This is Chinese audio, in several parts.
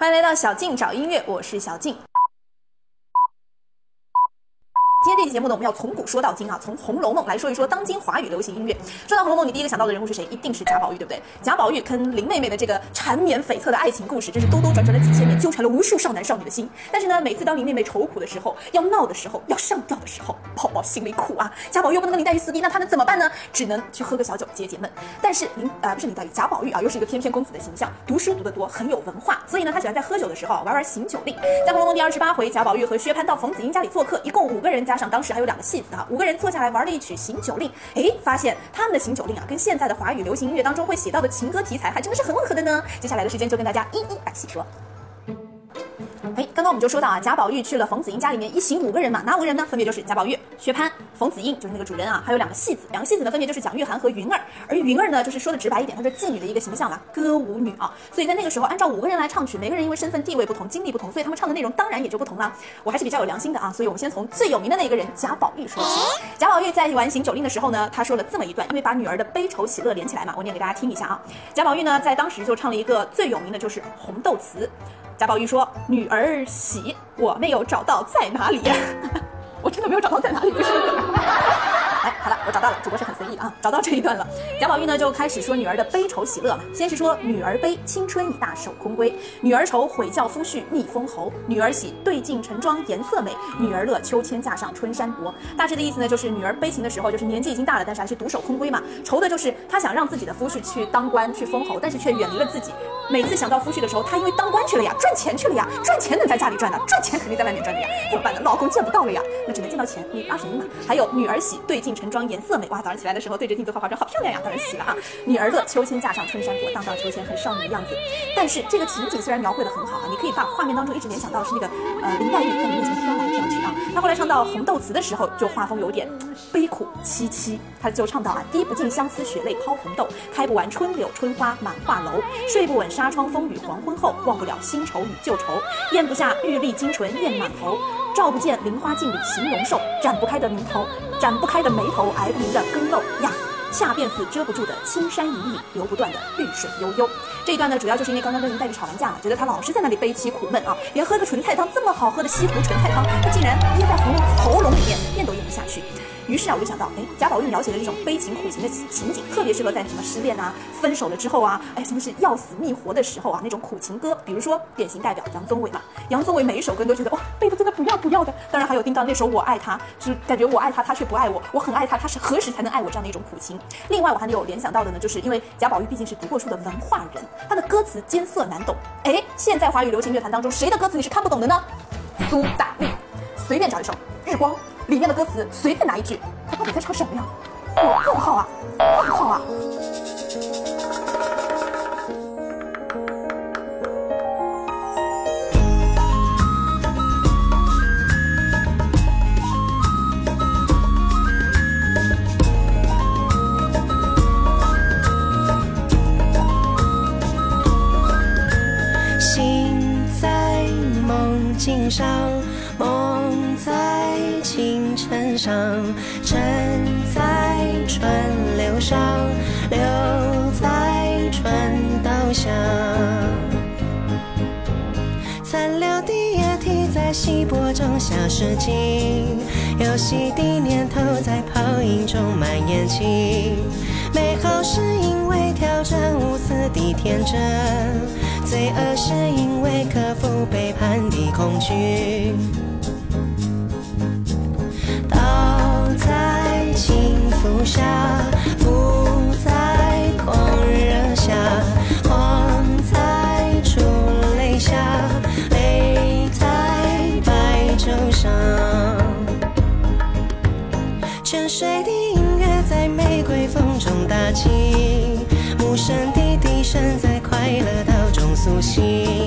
欢迎来到小静找音乐，我是小静。今天这节目呢，我们要从古说到今啊，从《红楼梦》来说一说当今华语流行音乐。说到《红楼梦》，你第一个想到的人物是谁？一定是贾宝玉，对不对？贾宝玉跟林妹妹的这个缠绵悱恻的爱情故事，真是兜兜转转了几千年，纠缠了无数少男少女的心。但是呢，每次当林妹妹愁苦的时候，要闹的时候，要上吊的时候，宝宝心里苦啊。贾宝玉又不能跟林黛玉撕逼，那他能怎么办呢？只能去喝个小酒解解闷。但是林啊、不是林黛玉，贾宝玉啊，又是一个翩翩公子的形象，读书读得多，很有文化，所以呢，他喜欢在喝酒的时候玩玩醒酒令。在《红楼梦》第二十八回，贾宝玉和薛蟠到冯子英家里做客，一共五个人，加上当当时还有两个戏子啊，五个人坐下来玩了一曲行酒令。哎，发现他们的行酒令啊，跟现在的华语流行音乐当中会写到的情歌题材还真的是很吻合的呢。接下来的时间就跟大家一一来细说。哎，刚刚我们就说到啊，贾宝玉去了冯子英家里面一行五个人嘛，哪五个人呢？分别就是贾宝玉、薛蟠、冯子英，就是那个主人啊，还有两个戏子，两个戏子呢分别就是蒋玉菡和云儿。而云儿呢，就是说的直白一点，她是妓女的一个形象嘛，歌舞女啊。所以在那个时候，按照五个人来唱曲，每个人因为身份地位不同、经历不同，所以他们唱的内容当然也就不同了。我还是比较有良心的啊，所以我们先从最有名的那个人贾宝玉说起。贾宝玉在玩行酒令的时候呢，他说了这么一段，因为把女儿的悲愁喜乐连起来嘛，我念给大家听一下啊。贾宝玉呢在当时就唱了一个最有名的就是《红豆词》。贾宝玉说：“女儿喜，我没有找到在哪里？我真的没有找到在哪里，不是。”哎，好了，我找到了，主播是很随意的啊，找到这一段了。贾宝玉呢就开始说女儿的悲愁喜乐嘛，先是说女儿悲，青春已大守空闺；女儿愁，悔教夫婿觅封侯；女儿喜，对镜陈妆颜色美；女儿乐，秋千架上春山薄。大致的意思呢，就是女儿悲情的时候，就是年纪已经大了，但是还是独守空闺嘛；愁的就是她想让自己的夫婿去当官去封侯，但是却远离了自己。每次想到夫婿的时候，她因为当官去了呀，赚钱去了呀，赚钱能在家里赚的，赚钱肯定在外面赚的呀，怎么办呢？老公见不到了呀，那只能见到钱，你二选一嘛。还有女儿喜，对镜陈妆颜色美，哇，早上起来的时候对着镜子化化妆，好漂亮呀，当然洗了啊。女儿乐，秋千架上春山薄，荡荡秋千，很少女的样子。但是这个情景虽然描绘的很好啊，你可以把画面当中一直联想到是那个呃林黛玉在你面前飘来飘去啊。她后来唱到红豆词的时候，就画风有点悲苦凄凄，她就唱到啊，滴不尽相思血泪抛红豆，开不完春柳春花满画楼，睡不稳纱窗风雨黄昏后，忘不了新愁与旧愁，咽不下玉粒金唇咽满喉。照不见菱花镜里形容瘦，展不开的眉头，展不开的眉头，挨不明的更漏呀。恰便似遮不住的青山隐隐，流不断的绿水悠悠。这一段呢，主要就是因为刚刚跟林黛玉吵完架了，觉得她老是在那里悲戚苦闷啊，连喝个纯菜汤这么好喝的西湖纯菜汤，她竟然噎在喉咙喉咙里面，咽都咽不下去。于是啊，我就想到，哎，贾宝玉描写的这种悲情苦情的情景，特别适合在什么失恋啊、分手了之后啊，哎，什么是要死觅活的时候啊，那种苦情歌。比如说典型代表杨宗纬嘛，杨宗纬每一首歌都觉得哇，背的真的不要不要的。当然还有丁当那首《我爱他》，就是感觉我爱他，他却不爱我，我很爱他，他是何时才能爱我这样的一种苦情。另外我还有联想到的呢，就是因为贾宝玉毕竟是读过书的文化人，他的歌词艰涩难懂。哎，现在华语流行乐坛当中，谁的歌词你是看不懂的呢？苏打绿，随便找一首《日光》。里面的歌词随便拿一句，他到底在唱什么呀？我问号啊，问号啊！心在梦境上，上，沉在川流上，流在川道下。残留的液体在稀薄中消失尽，游戏的念头在泡影中蔓延起。美好是因为挑战无私的天真，罪恶是因为克服背叛的恐惧。浮下，浮在狂热下，慌在出泪下，泪在白昼上。沉睡的音乐在玫瑰风中打起，无声的笛声在快乐岛中苏醒。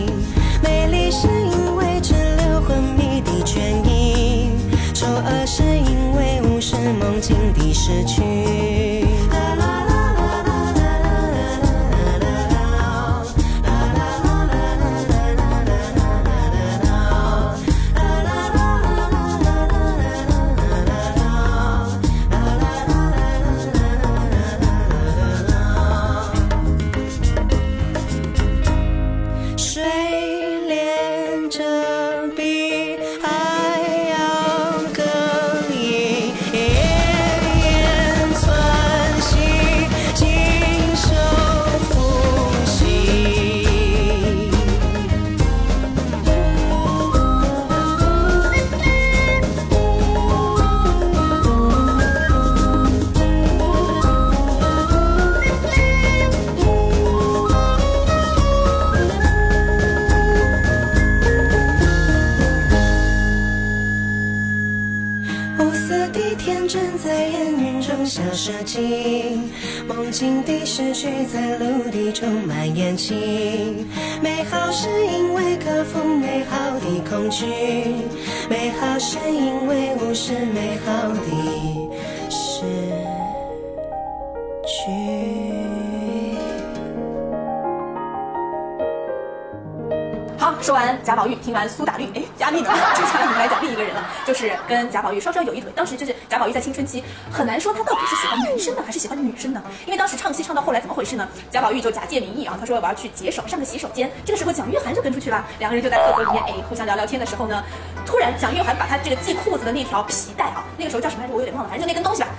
美好是因为克服美好的恐惧，美好是因为无视美好的。贾宝玉，听完苏打绿，哎，佳丽呢？接下来我们来讲另一个人了，就是跟贾宝玉稍稍有一腿。当时就是贾宝玉在青春期，很难说他到底是喜欢男生呢，还是喜欢女生呢？因为当时唱戏唱到后来怎么回事呢？贾宝玉就假借名义啊，他说我要去解手，上个洗手间。这个时候蒋玉菡就跟出去了，两个人就在厕所里面，哎，互相聊聊天的时候呢，突然蒋玉菡把他这个系裤子的那条皮带啊，那个时候叫什么来着？我有点忘了，反正就那根东西吧。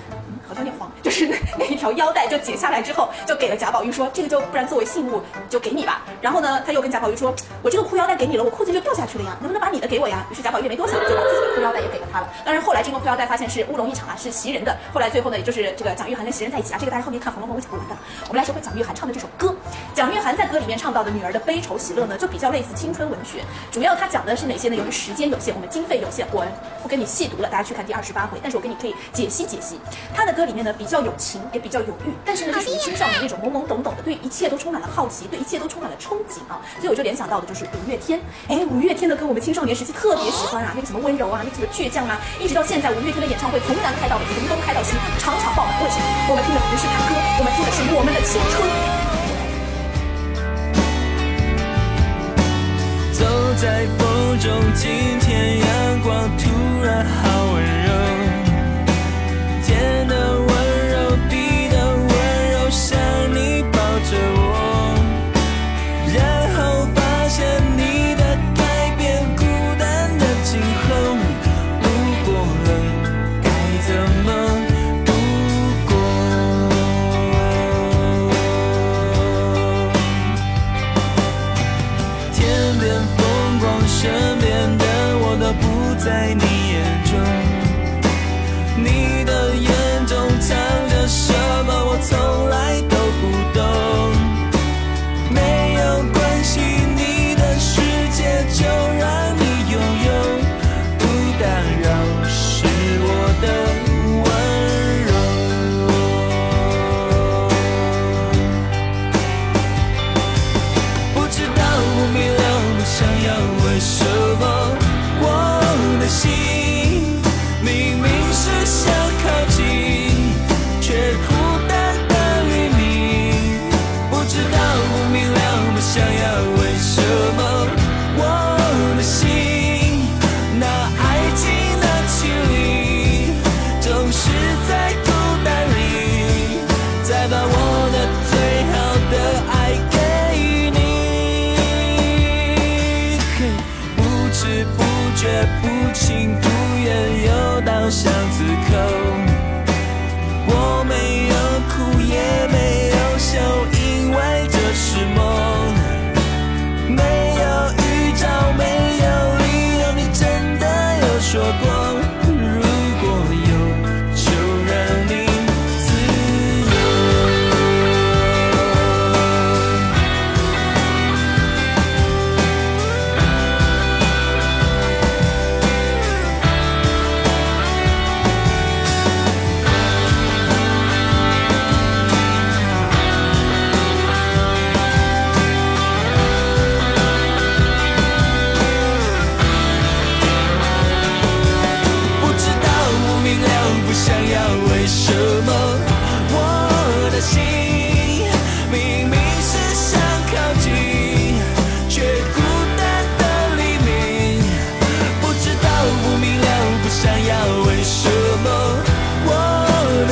好像有点黄，就是那那一条腰带就解下来之后，就给了贾宝玉说，这个就不然作为信物就给你吧。然后呢，他又跟贾宝玉说，我这个裤腰带给你了，我裤子就掉下去了呀，能不能把你的给我呀？于是贾宝玉没多想，就把自己的裤腰带也给了他了。当然后来这个裤腰带发现是乌龙一场啊，是袭人的。后来最后呢，也就是这个蒋玉菡跟袭人在一起啊，这个大家后面看《红楼梦》会讲不完的。我们来学会蒋玉菡唱的这首歌。蒋玉菡在歌里面唱到的女儿的悲愁喜乐呢，就比较类似青春文学。主要他讲的是哪些呢？由于时间有限，我们经费有限，我不跟你细读了，大家去看第二十八回。但是我给你可以解析解析。他的歌里面呢，比较有情，也比较有欲，但是呢，就属于青少年那种懵懵懂懂的，对一切都充满了好奇，对一切都充满了憧憬啊。所以我就联想到的就是五月天。哎，五月天的歌我们青少年时期特别喜欢啊，那个什么温柔啊，那个什么倔强啊，一直到现在，五月天的演唱会从南开到北，从东开到西，场场爆满。为什么？我们听的不是他歌，我们听的是我们的青春。走在风中，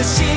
the.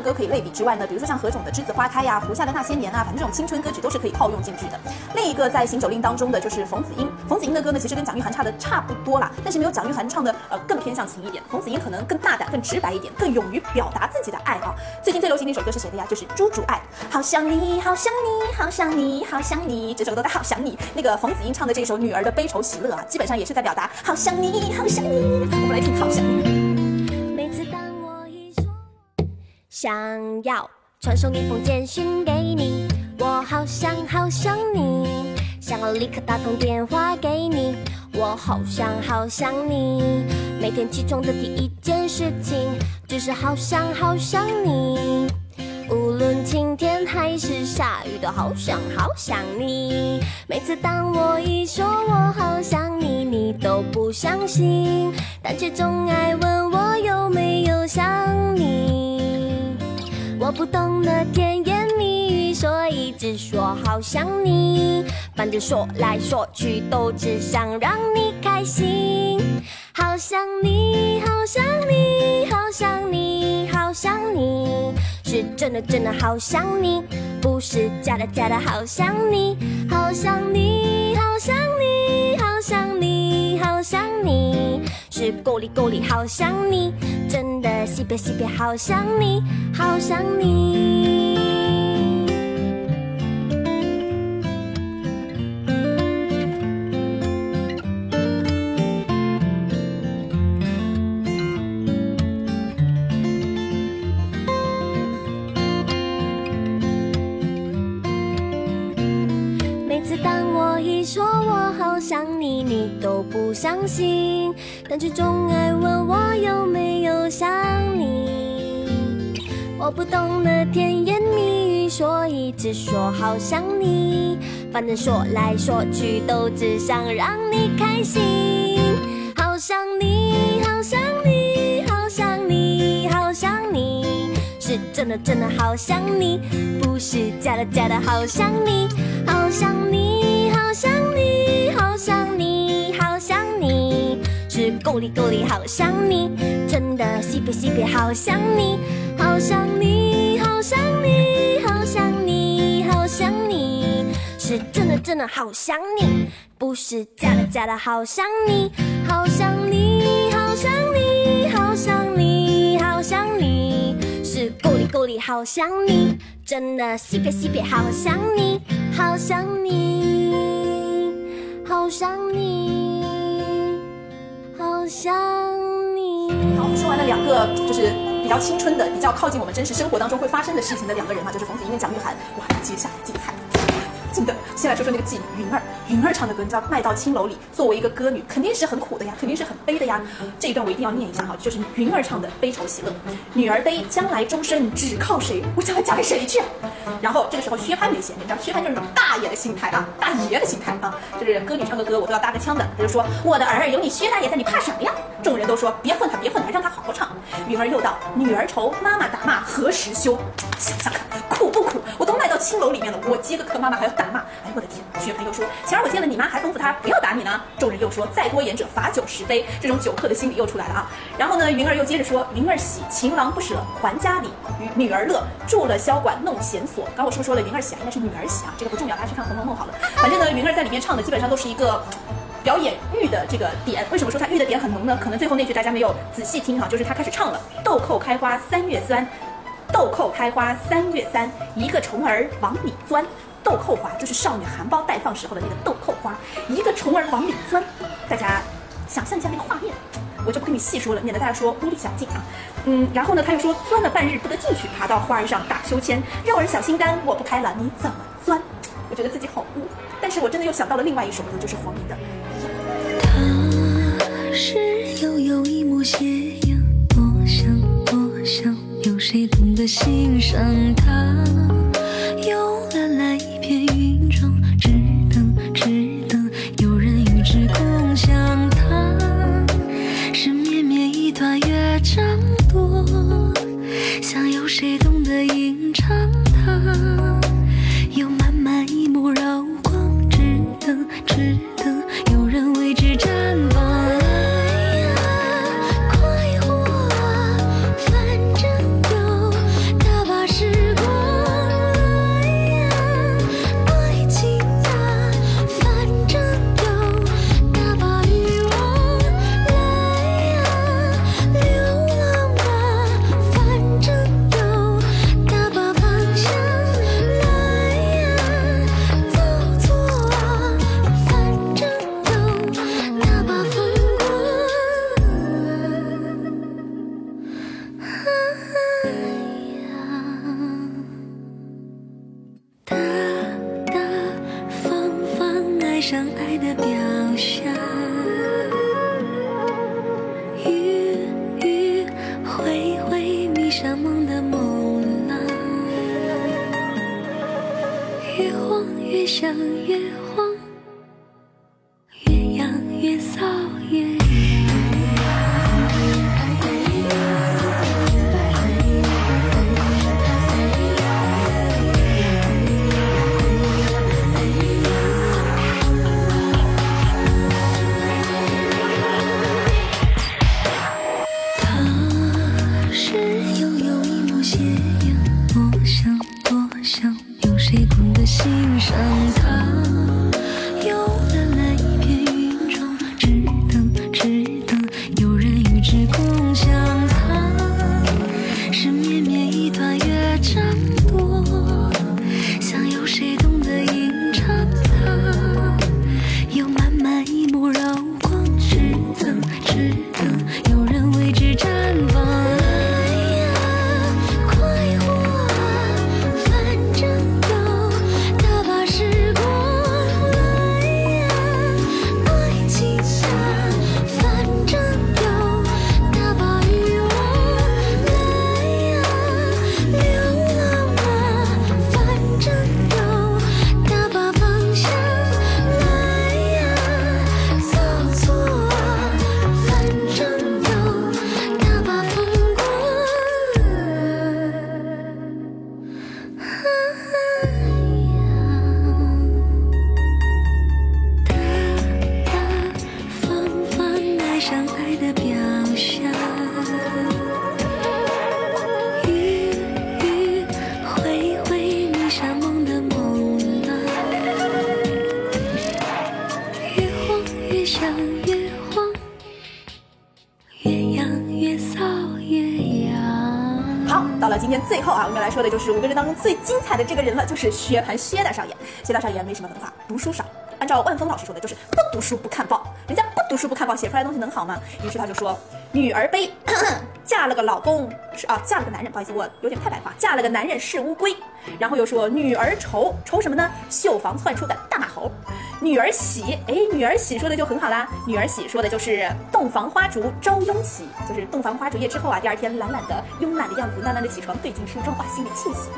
歌可以类比之外呢，比如说像何炅的《栀子花开》呀，胡夏的《那些年》啊，反正这种青春歌曲都是可以套用进去的。另一个在《行走令》当中的就是冯子英，冯子英的歌呢，其实跟蒋玉菡差的差不多啦，但是没有蒋玉菡唱的呃更偏向情一点。冯子英可能更大胆、更直白一点，更勇于表达自己的爱啊。最近最流行的一首歌是谁的呀？就是《猪猪爱》，好想你，好想你，好想你，好想你，这首歌都在好想你。那个冯子英唱的这首《女儿的悲愁喜乐》啊，基本上也是在表达好想你，好想你。我们来听好想你。想要传送一封简讯给你，我好想好想你，想要立刻打通电话给你，我好想好想你。每天起床的第一件事情就是好想好想你，无论晴天还是下雨，都好想好想你。每次当我一说我好想你，你都不相信，但却总爱问我有没有想你。我不懂得甜言蜜语，所以只说好想你。反正说来说去都只想让你开心。好想你，好想你，好想你，好想你，是真的真的好想你，不是假的假的好想你。好想你，好想你，好想你，好想你，是够力够力好想你，真的西北西北好想你，好想你。你，都不相信，但却总爱问我有没有想你。我不懂得甜言蜜语，所以只说好想你。反正说来说去都只想让你开心。好想你，好想你，好想你，好想你，是真的真的好想你，不是假的假的好想你。好想你，好想你，好想你，好想你，是够力够力好想你，真的西北西北好想你，好想你，好想你，好想你，好想你，是真的真的好想你，不是假的假的好想你，好想你，好想你，好想你，好想你，是够力够力好想你，真的西北西北好想你，好想你，好想你，好想你。好，我们说完了两个就是比较青春的、比较靠近我们真实生活当中会发生的事情的两个人嘛，就是冯子英跟蒋玉菡。哇，接下来精彩！真的先来说说那个妓女云儿，云儿唱的歌，你知道卖到青楼里，作为一个歌女，肯定是很苦的呀，肯定是很悲的呀。这一段我一定要念一下哈，就是云儿唱的《悲愁喜乐》。女儿悲，将来终身只靠谁？我将来嫁给谁去？然后这个时候薛蟠没闲着，你知道薛蟠就是那种大爷的心态啊，大爷的心态啊，就是歌女唱个歌我都要搭个腔的。他就说我的儿有你薛大爷在，你怕什么呀？众人都说别混他，别混他，让他好好唱。云儿又道：女儿愁，妈妈打骂何时休？想想看，苦不苦？我都卖到青楼里面了，我接个客，妈妈还要打骂。哎，我的天！薛蟠又说：前我见了你妈，还吩咐她不要打你呢。众人又说：再多言者，罚酒十杯。这种酒客的心理又出来了啊。然后呢，云儿又接着说：云儿喜，情郎不舍还家里，与女儿乐，住了萧馆弄弦索。刚我是不是说了云儿喜啊？应该是女儿喜啊，这个不重要，大家去看《红楼梦》好了。反正呢，云儿在里面唱的基本上都是一个。表演玉的这个点，为什么说它玉的点很浓呢？可能最后那句大家没有仔细听哈，就是他开始唱了：豆蔻开花三月三，豆蔻开花三月三，一个虫儿往里钻。豆蔻花就是少女含苞待放时候的那个豆蔻花，一个虫儿往里钻，大家想象一下那个画面。我就不跟你细说了，免得大家说屋里小静啊。嗯，然后呢，他又说钻了半日不得进去，爬到花儿上打秋千，肉儿小心肝，我不开了，你怎么钻？我觉得自己好污，但是我真的又想到了另外一首歌，就是黄龄的。他是悠悠一抹斜阳，多想多想，有谁懂得欣赏它？说的就是五个人当中最精彩的这个人了，就是薛蟠薛大少爷。薛大少爷没什么文化，读书少。按照万峰老师说的，就是不读书不看报，人家不读书不看报，写出来的东西能好吗？于是他就说，女儿悲，嫁了个老公是啊，嫁了个男人，不好意思，我有点太白话，嫁了个男人是乌龟。然后又说女儿愁，愁什么呢？绣房窜出的大。女儿喜，哎，女儿喜说的就很好啦。女儿喜说的就是洞房花烛朝拥起，就是洞房花烛夜之后啊，第二天懒懒的慵懒的样子，慢慢的起床，对镜梳妆，把，心里窃喜。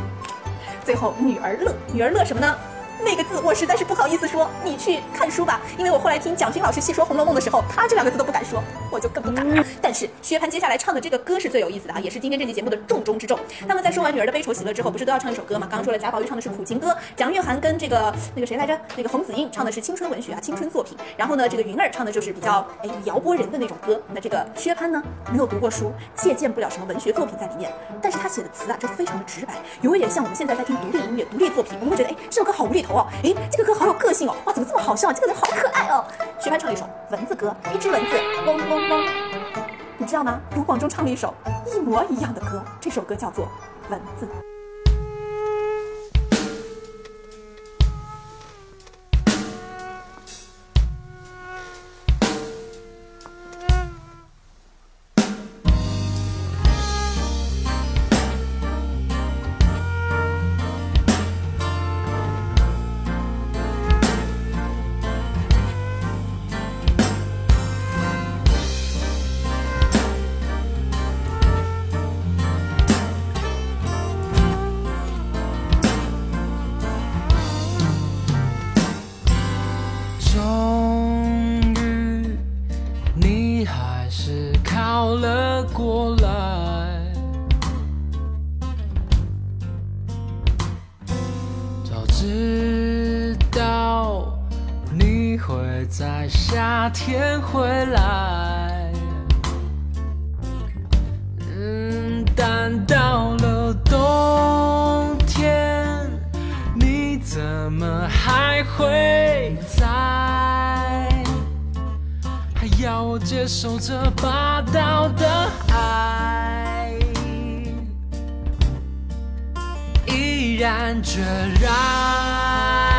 最后女儿乐，女儿乐什么呢？那个字我实在是不好意思说，你去看书吧，因为我后来听蒋勋老师细说《红楼梦》的时候，他这两个字都不敢说，我就更不敢了。但是薛蟠接下来唱的这个歌是最有意思的啊，也是今天这期节目的重中之重。那么在说完女儿的悲愁喜乐之后，不是都要唱一首歌吗？刚刚说了，贾宝玉唱的是苦情歌，蒋玉涵跟这个那个谁来着，那个冯子英唱的是青春文学啊，青春作品。然后呢，这个云儿唱的就是比较哎摇拨人的那种歌。那这个薛蟠呢，没有读过书，借鉴不了什么文学作品在里面，但是他写的词啊，就非常的直白，有一点像我们现在在听独立音乐、独立作品，我们会觉得哎这首歌好无厘头哦，哎这个歌好有个性哦，哇怎么这么好笑啊？这个人好可爱哦。学潘唱了一首蚊子歌，一只蚊子嗡嗡嗡。你知道吗？卢广仲唱了一首一模一样的歌，这首歌叫做《蚊子》。但到了冬天，你怎么还会在？还要我接受这霸道的爱，毅然决然。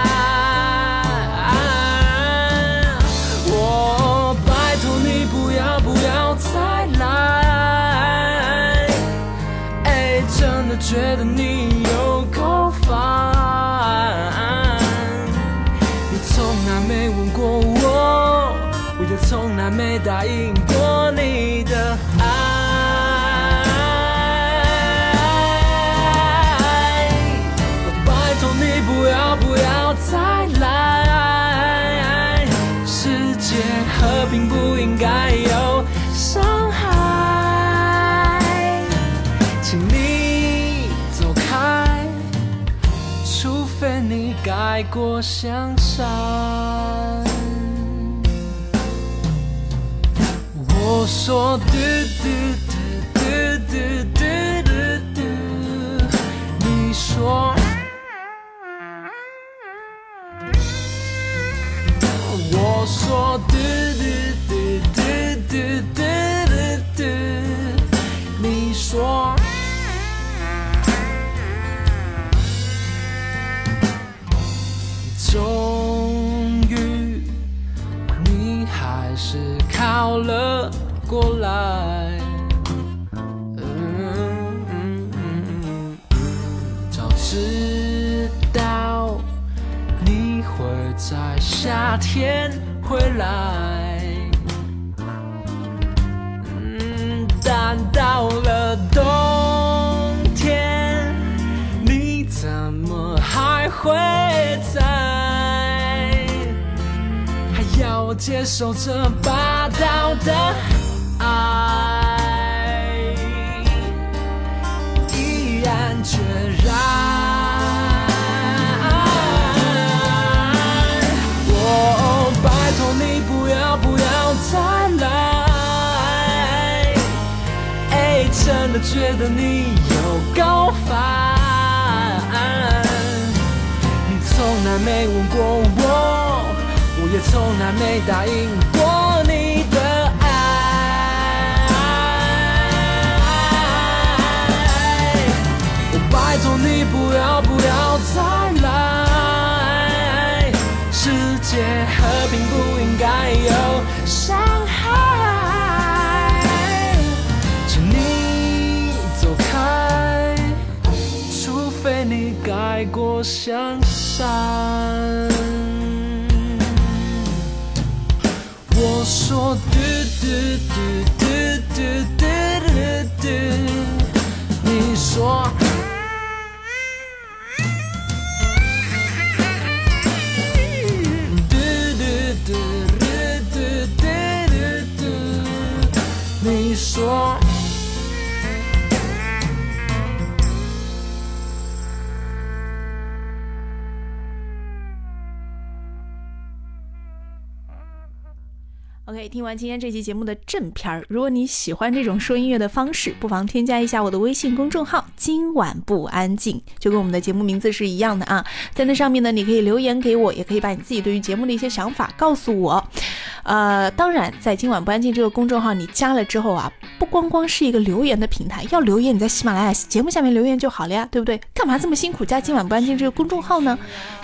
过香山我说嘟嘟夏天回来，但到了冬天，你怎么还会在？还要我接受这霸道的你有高反。你从来没问过我，我也从来没答应向山。我说嘟嘟嘟嘟嘟 OK，听完今天这期节目的正片儿，如果你喜欢这种说音乐的方式，不妨添加一下我的微信公众号“今晚不安静”，就跟我们的节目名字是一样的啊。在那上面呢，你可以留言给我，也可以把你自己对于节目的一些想法告诉我。呃，当然，在今晚不安静这个公众号你加了之后啊，不光光是一个留言的平台，要留言你在喜马拉雅节目下面留言就好了呀，对不对？干嘛这么辛苦加今晚不安静这个公众号呢？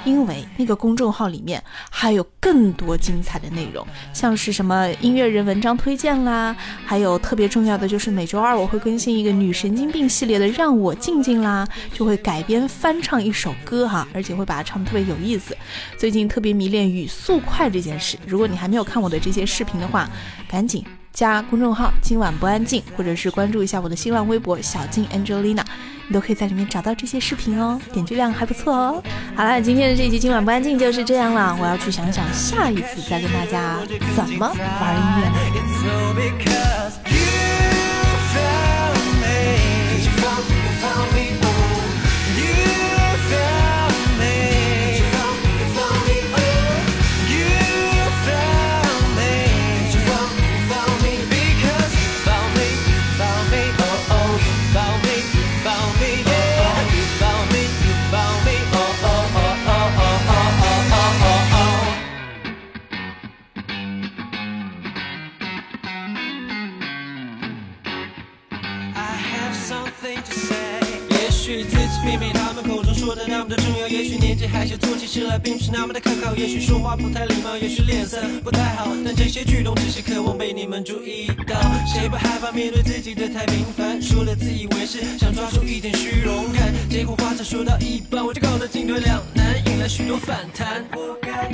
因为那个公众号里面还有更多精彩的内容，像是什么么音乐人文章推荐啦，还有特别重要的就是每周二我会更新一个女神经病系列的让我静静啦，就会改编翻唱一首歌哈，而且会把它唱得特别有意思。最近特别迷恋语速快这件事，如果你还没有看我的这些视频的话，赶紧加公众号“今晚不安静”，或者是关注一下我的新浪微博“小静 Angelina”，你都可以在里面找到这些视频哦，点击量还不错哦。好了，今天的这一集“今晚不安静”就是这样了，我要去想想下一次再跟大家怎么玩音乐年纪还小，做起事来并不是那么的可靠，也许说话不太礼貌，也许脸色不太好，但这些举动只是渴望被你们注意到。谁不害怕面对自己的太平凡？说了自以为是，想抓住一点虚荣感，结果话才说到一半，我就搞得进退两难，引来许多反弹。我该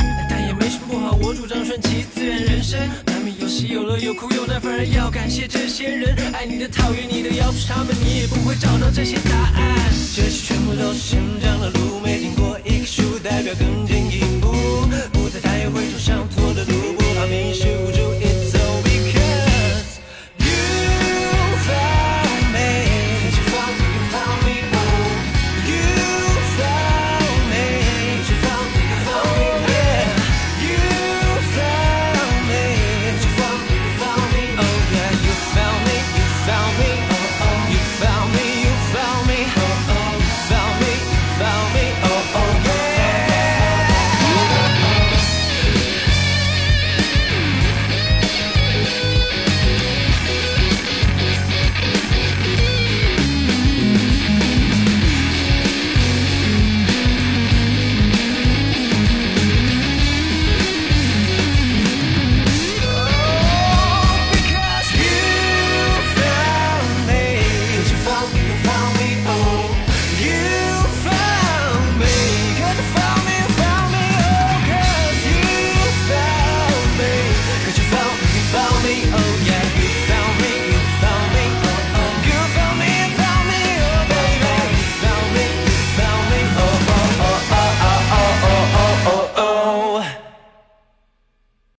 没什么不好，我主张顺其自然人生，难免有喜有乐，有苦有难，反而要感谢这些人。爱你的、讨厌你的，要不是他们，你也不会找到这些答案。这些全部都是成长的路，没经过一棵树，代表更进一步，不再太回头想拖的路，不怕迷失无助。